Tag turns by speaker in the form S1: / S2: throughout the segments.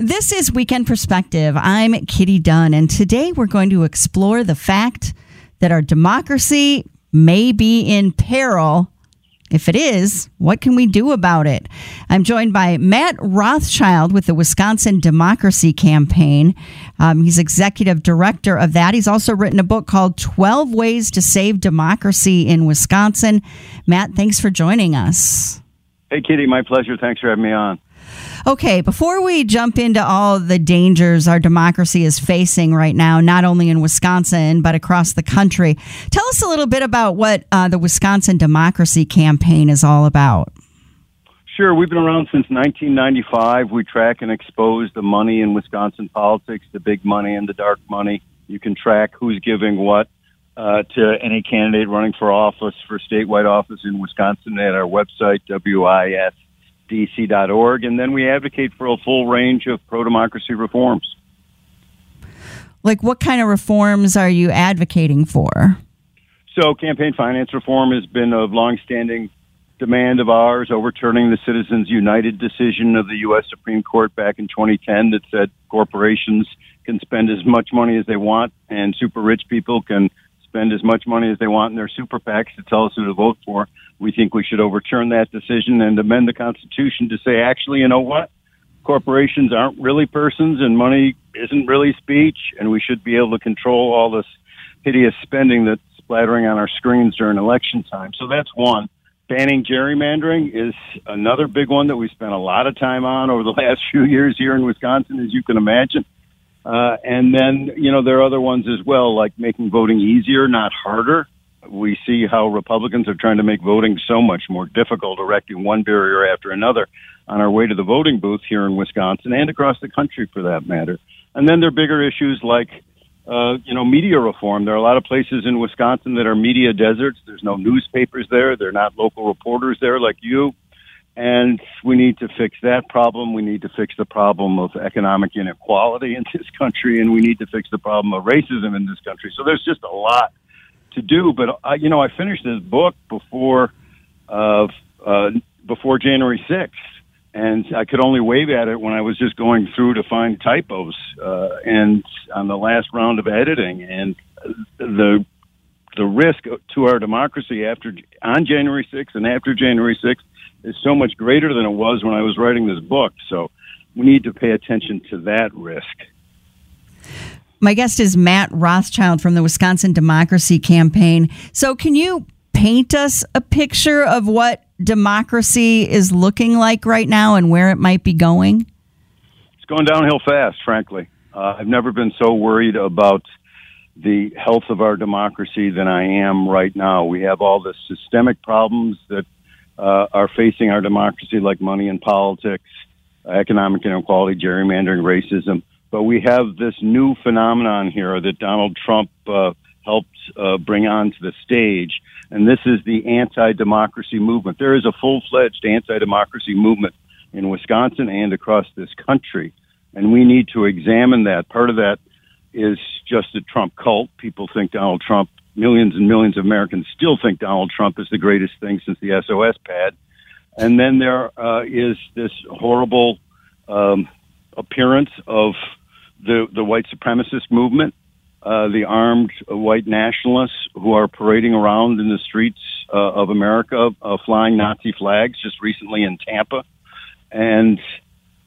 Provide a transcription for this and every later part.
S1: This is Weekend Perspective. I'm Kitty Dunn, and today we're going to explore the fact that our democracy may be in peril. If it is, what can we do about it? I'm joined by Matt Rothschild with the Wisconsin Democracy Campaign. Um, he's executive director of that. He's also written a book called 12 Ways to Save Democracy in Wisconsin. Matt, thanks for joining us.
S2: Hey, Kitty, my pleasure. Thanks for having me on.
S1: Okay, before we jump into all the dangers our democracy is facing right now, not only in Wisconsin, but across the country, tell us a little bit about what uh, the Wisconsin Democracy Campaign is all about.
S2: Sure, we've been around since 1995. We track and expose the money in Wisconsin politics, the big money and the dark money. You can track who's giving what uh, to any candidate running for office, for statewide office in Wisconsin at our website, WIS dc.org, and then we advocate for a full range of pro democracy reforms.
S1: Like, what kind of reforms are you advocating for?
S2: So, campaign finance reform has been a longstanding demand of ours, overturning the Citizens United decision of the U.S. Supreme Court back in 2010 that said corporations can spend as much money as they want, and super rich people can spend as much money as they want in their super PACs to tell us who to vote for. We think we should overturn that decision and amend the Constitution to say, actually, you know what? Corporations aren't really persons and money isn't really speech, and we should be able to control all this hideous spending that's splattering on our screens during election time. So that's one. Banning gerrymandering is another big one that we spent a lot of time on over the last few years here in Wisconsin, as you can imagine. Uh, and then, you know, there are other ones as well, like making voting easier, not harder we see how Republicans are trying to make voting so much more difficult, erecting one barrier after another on our way to the voting booth here in Wisconsin and across the country for that matter. And then there are bigger issues like, uh, you know, media reform. There are a lot of places in Wisconsin that are media deserts. There's no newspapers there. They're not local reporters there like you. And we need to fix that problem. We need to fix the problem of economic inequality in this country, and we need to fix the problem of racism in this country. So there's just a lot to do. But I, you know, I finished this book before uh, uh, before January sixth, and I could only wave at it when I was just going through to find typos. Uh, and on the last round of editing, and the the risk to our democracy after on January sixth and after January sixth is so much greater than it was when I was writing this book. So we need to pay attention to that risk.
S1: My guest is Matt Rothschild from the Wisconsin Democracy Campaign. So, can you paint us a picture of what democracy is looking like right now and where it might be going?
S2: It's going downhill fast, frankly. Uh, I've never been so worried about the health of our democracy than I am right now. We have all the systemic problems that uh, are facing our democracy, like money in politics, economic inequality, gerrymandering, racism. But we have this new phenomenon here that Donald Trump uh, helped uh, bring onto the stage, and this is the anti-democracy movement. There is a full-fledged anti-democracy movement in Wisconsin and across this country, and we need to examine that. Part of that is just a Trump cult. People think Donald Trump. Millions and millions of Americans still think Donald Trump is the greatest thing since the SOS pad. And then there uh, is this horrible um, appearance of the the white supremacist movement, uh, the armed white nationalists who are parading around in the streets uh, of America, uh, flying Nazi flags. Just recently in Tampa, and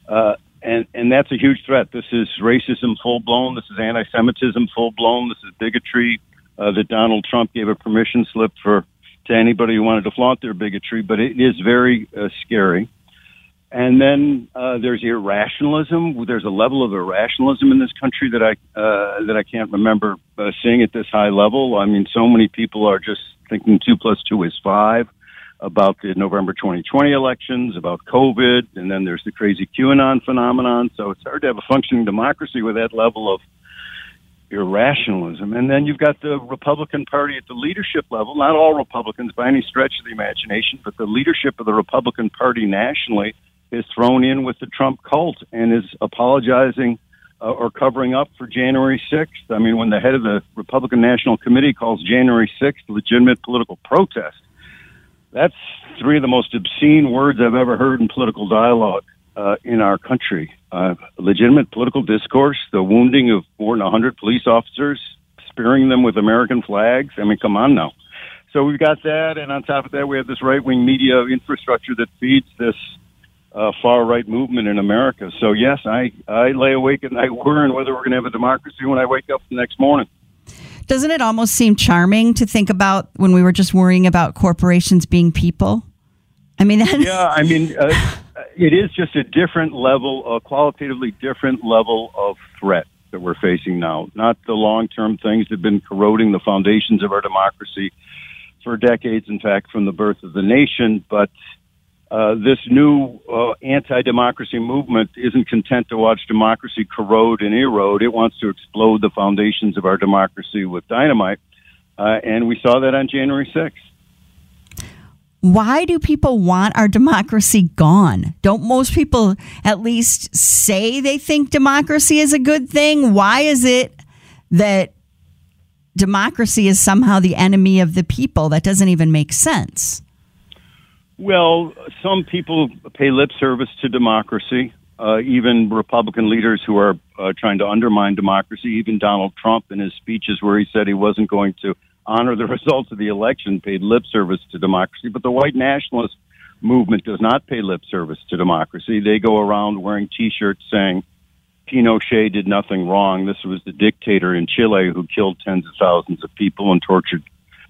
S2: uh, and and that's a huge threat. This is racism full blown. This is anti-Semitism full blown. This is bigotry uh, that Donald Trump gave a permission slip for to anybody who wanted to flaunt their bigotry. But it is very uh, scary. And then uh, there's irrationalism. There's a level of irrationalism in this country that I uh, that I can't remember uh, seeing at this high level. I mean, so many people are just thinking two plus two is five about the November 2020 elections, about COVID, and then there's the crazy QAnon phenomenon. So it's hard to have a functioning democracy with that level of irrationalism. And then you've got the Republican Party at the leadership level, not all Republicans by any stretch of the imagination, but the leadership of the Republican Party nationally is thrown in with the Trump cult and is apologizing uh, or covering up for January 6th. I mean, when the head of the Republican National Committee calls January 6th legitimate political protest, that's three of the most obscene words I've ever heard in political dialogue. Uh, in our country. Uh, legitimate political discourse, the wounding of more than 100 police officers, spearing them with American flags. I mean, come on now. So we've got that, and on top of that, we have this right wing media infrastructure that feeds this uh, far right movement in America. So yes, I I lay awake at night worrying whether we're going to have a democracy when I wake up the next morning.
S1: Doesn't it almost seem charming to think about when we were just worrying about corporations being people? I mean,
S2: yeah, I mean, uh, it is just a different level, a qualitatively different level of threat that we're facing now. Not the long term things that have been corroding the foundations of our democracy for decades, in fact, from the birth of the nation, but uh, this new uh, anti-democracy movement isn't content to watch democracy corrode and erode. It wants to explode the foundations of our democracy with dynamite, uh, and we saw that on January 6th.
S1: Why do people want our democracy gone? Don't most people at least say they think democracy is a good thing? Why is it that democracy is somehow the enemy of the people? That doesn't even make sense.
S2: Well, some people pay lip service to democracy. Uh, even Republican leaders who are uh, trying to undermine democracy, even Donald Trump in his speeches where he said he wasn't going to honor the results of the election, paid lip service to democracy. But the white nationalist movement does not pay lip service to democracy. They go around wearing T-shirts saying Pinochet did nothing wrong. This was the dictator in Chile who killed tens of thousands of people and tortured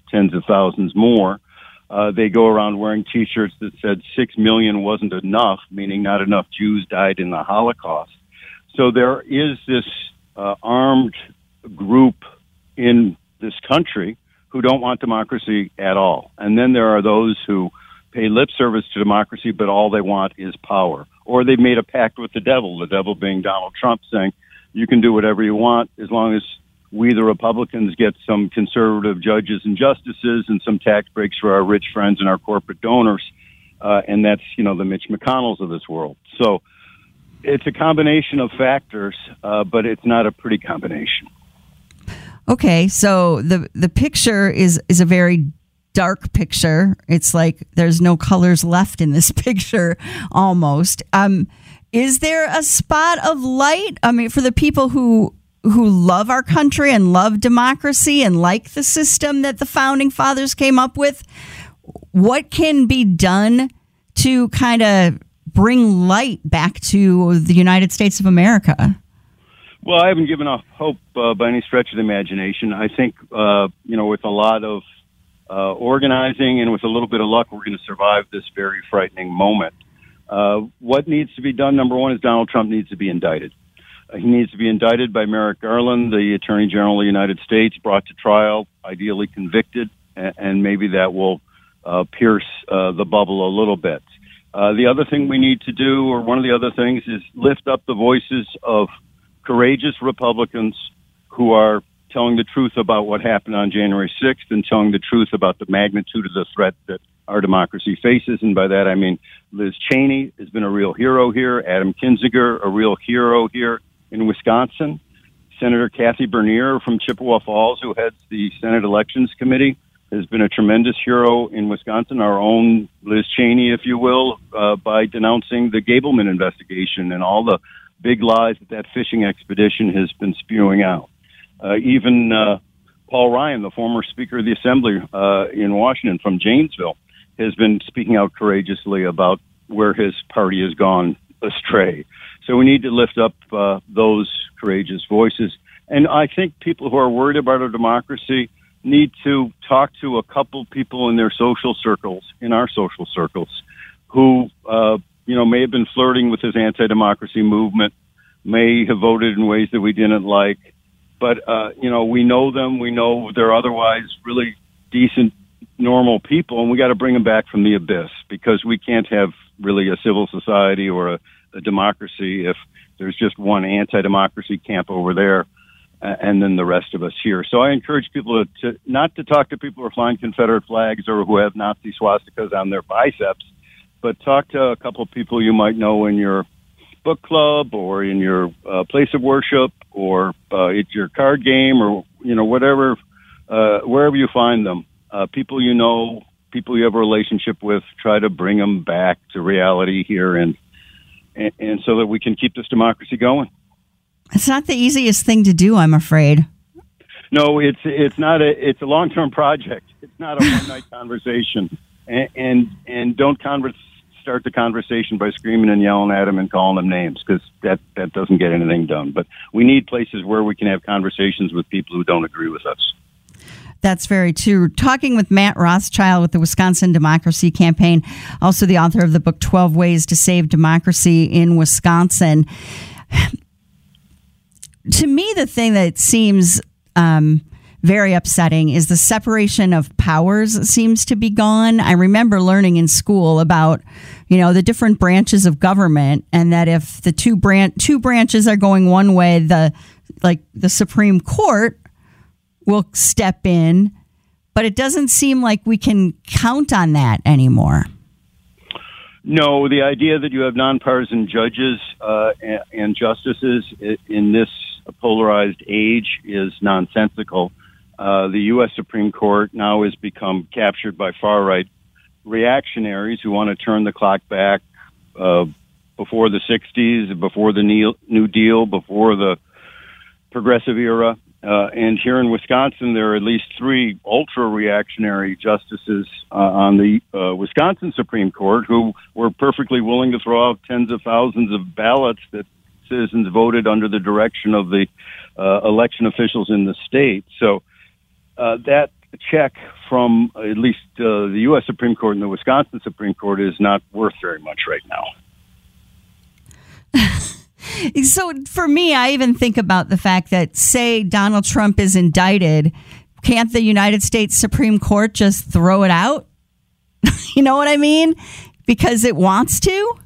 S2: tens of thousands more. Uh, they go around wearing T-shirts that said six million wasn't enough, meaning not enough Jews died in the Holocaust. So there is this uh, armed group in this country who don't want democracy at all, and then there are those who pay lip service to democracy, but all they want is power. Or they've made a pact with the devil, the devil being Donald Trump, saying you can do whatever you want as long as we, the Republicans, get some conservative judges and justices and some tax breaks for our rich friends and our corporate donors. Uh, and that's, you know, the Mitch McConnells of this world. So it's a combination of factors, uh, but it's not a pretty combination.
S1: Okay, so the the picture is is a very dark picture. It's like there's no colors left in this picture almost. Um, is there a spot of light? I mean, for the people who who love our country and love democracy and like the system that the founding fathers came up with, what can be done to kind of bring light back to the United States of America?
S2: Well, I haven't given up hope uh, by any stretch of the imagination. I think, uh, you know, with a lot of uh, organizing and with a little bit of luck, we're going to survive this very frightening moment. Uh, what needs to be done, number one, is Donald Trump needs to be indicted. He needs to be indicted by Merrick Garland, the Attorney General of the United States, brought to trial, ideally convicted, and maybe that will uh, pierce uh, the bubble a little bit. Uh, the other thing we need to do, or one of the other things, is lift up the voices of courageous Republicans who are telling the truth about what happened on January 6th and telling the truth about the magnitude of the threat that our democracy faces. And by that, I mean Liz Cheney has been a real hero here, Adam Kinzinger, a real hero here in Wisconsin. Senator Kathy Bernier from Chippewa Falls, who heads the Senate Elections Committee, has been a tremendous hero in Wisconsin. Our own Liz Cheney, if you will, uh, by denouncing the Gableman investigation and all the big lies that that fishing expedition has been spewing out. Uh, even uh, Paul Ryan, the former Speaker of the Assembly uh, in Washington from Janesville, has been speaking out courageously about where his party has gone astray. So we need to lift up uh, those courageous voices. And I think people who are worried about our democracy need to talk to a couple people in their social circles, in our social circles, who, uh, you know, may have been flirting with this anti-democracy movement, may have voted in ways that we didn't like. But, uh, you know, we know them. We know they're otherwise really decent, normal people, and we got to bring them back from the abyss because we can't have really a civil society or a a democracy if there's just one anti-democracy camp over there and then the rest of us here. So I encourage people to, to not to talk to people who are flying Confederate flags or who have Nazi swastikas on their biceps, but talk to a couple of people you might know in your book club or in your uh, place of worship or uh, at your card game or you know whatever uh, wherever you find them. Uh, people you know, people you have a relationship with, try to bring them back to reality here and and, and so that we can keep this democracy going.
S1: It's not the easiest thing to do, I'm afraid.
S2: No, it's it's not a it's a long term project. It's not a one night conversation, and, and and don't converse, start the conversation by screaming and yelling at them and calling them names because that that doesn't get anything done. But we need places where we can have conversations with people who don't agree with us.
S1: That's very true. Talking with Matt Rothschild with the Wisconsin Democracy Campaign, also the author of the book 12 Ways to Save Democracy in Wisconsin. To me, the thing that seems um, very upsetting is the separation of powers seems to be gone. I remember learning in school about, you know, the different branches of government and that if the two branch two branches are going one way, the like the Supreme Court will step in, but it doesn't seem like we can count on that anymore.
S2: No, the idea that you have nonpartisan judges uh, and, and justices in this polarized age is nonsensical. Uh, the U.S. Supreme Court now has become captured by far right reactionaries who want to turn the clock back uh, before the 60s, before the New Deal, before the progressive era. Uh, and here in Wisconsin, there are at least three ultra reactionary justices uh, on the uh, Wisconsin Supreme Court who were perfectly willing to throw out tens of thousands of ballots that citizens voted under the direction of the uh, election officials in the state. So uh, that check from at least uh, the U.S. Supreme Court and the Wisconsin Supreme Court is not worth very much right now.
S1: so for me, I even think about the fact that, say, Donald Trump is indicted, can't the United States Supreme Court just throw it out? you know what I mean? Because it wants to?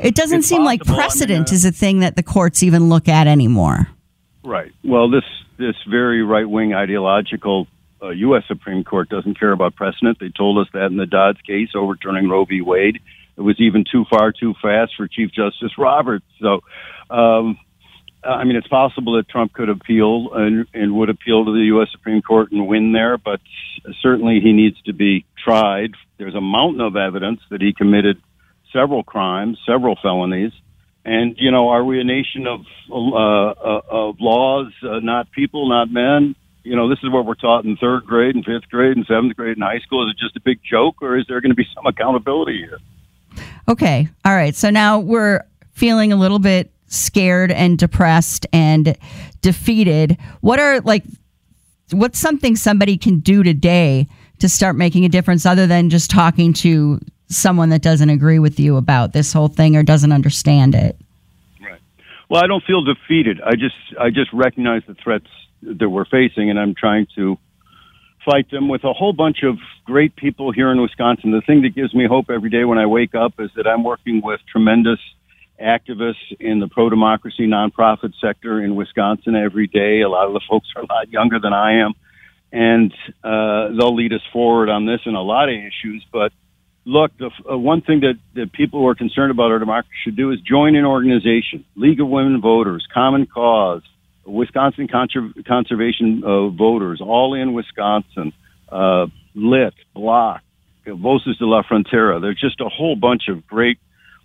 S1: It doesn't
S2: it's
S1: seem
S2: possible.
S1: like precedent
S2: I mean, uh,
S1: is a thing that the courts even look at anymore.
S2: Right. Well, this this very right wing ideological uh, U.S. Supreme Court doesn't care about precedent. They told us that in the Dobbs case overturning Roe v. Wade. It was even too far, too fast for Chief Justice Roberts. So, um, I mean, it's possible that Trump could appeal and, and would appeal to the U.S. Supreme Court and win there, but certainly he needs to be tried. There's a mountain of evidence that he committed several crimes, several felonies. And you know, are we a nation of uh, uh, of laws, uh, not people, not men? You know, this is what we're taught in third grade and fifth grade and seventh grade in high school. Is it just a big joke, or is there going to be some accountability here?
S1: Okay, all right. So now we're feeling a little bit scared and depressed and defeated. What are like? What's something somebody can do today to start making a difference, other than just talking to someone that doesn't agree with you about this whole thing or doesn't understand it.
S2: Right. Well, I don't feel defeated. I just I just recognize the threats that we're facing, and I'm trying to fight them with a whole bunch of great people here in Wisconsin. The thing that gives me hope every day when I wake up is that I'm working with tremendous activists in the pro democracy nonprofit sector in Wisconsin every day. A lot of the folks are a lot younger than I am, and uh, they'll lead us forward on this and a lot of issues. But look, the uh, one thing that, that people who are concerned about our democracy should do is join an organization, League of Women Voters, Common Cause, Wisconsin Conser- Conservation uh, Voters, All in Wisconsin, uh, Lit, BLOC, Voces de la Frontera. There's just a whole bunch of great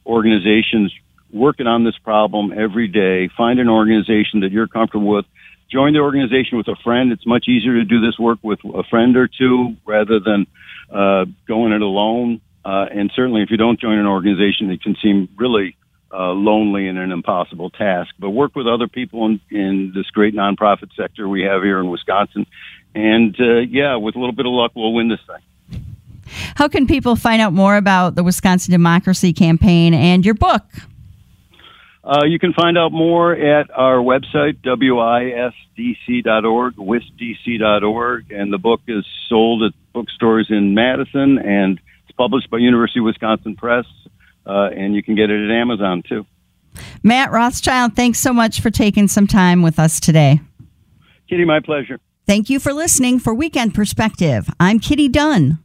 S2: organizations working on this problem every day. Find an organization that you're comfortable with. Join the organization with a friend. It's much easier to do this work with a friend or two rather than uh, going it alone. Uh, and certainly, if you don't join an organization, it can seem really uh, lonely and an impossible task. But work with other people in, in this great nonprofit sector we have here in Wisconsin. And uh, yeah, with a little bit of luck, we'll win this thing.
S1: How can people find out more about the Wisconsin Democracy Campaign and your book?
S2: Uh, you can find out more at our website, wisdc.org, wisdc.org, and the book is sold at bookstores in Madison and it's published by University of Wisconsin Press, uh, and you can get it at Amazon too.
S1: Matt Rothschild, thanks so much for taking some time with us today.
S2: Kitty, my pleasure.
S1: Thank you for listening for Weekend Perspective. I'm Kitty Dunn.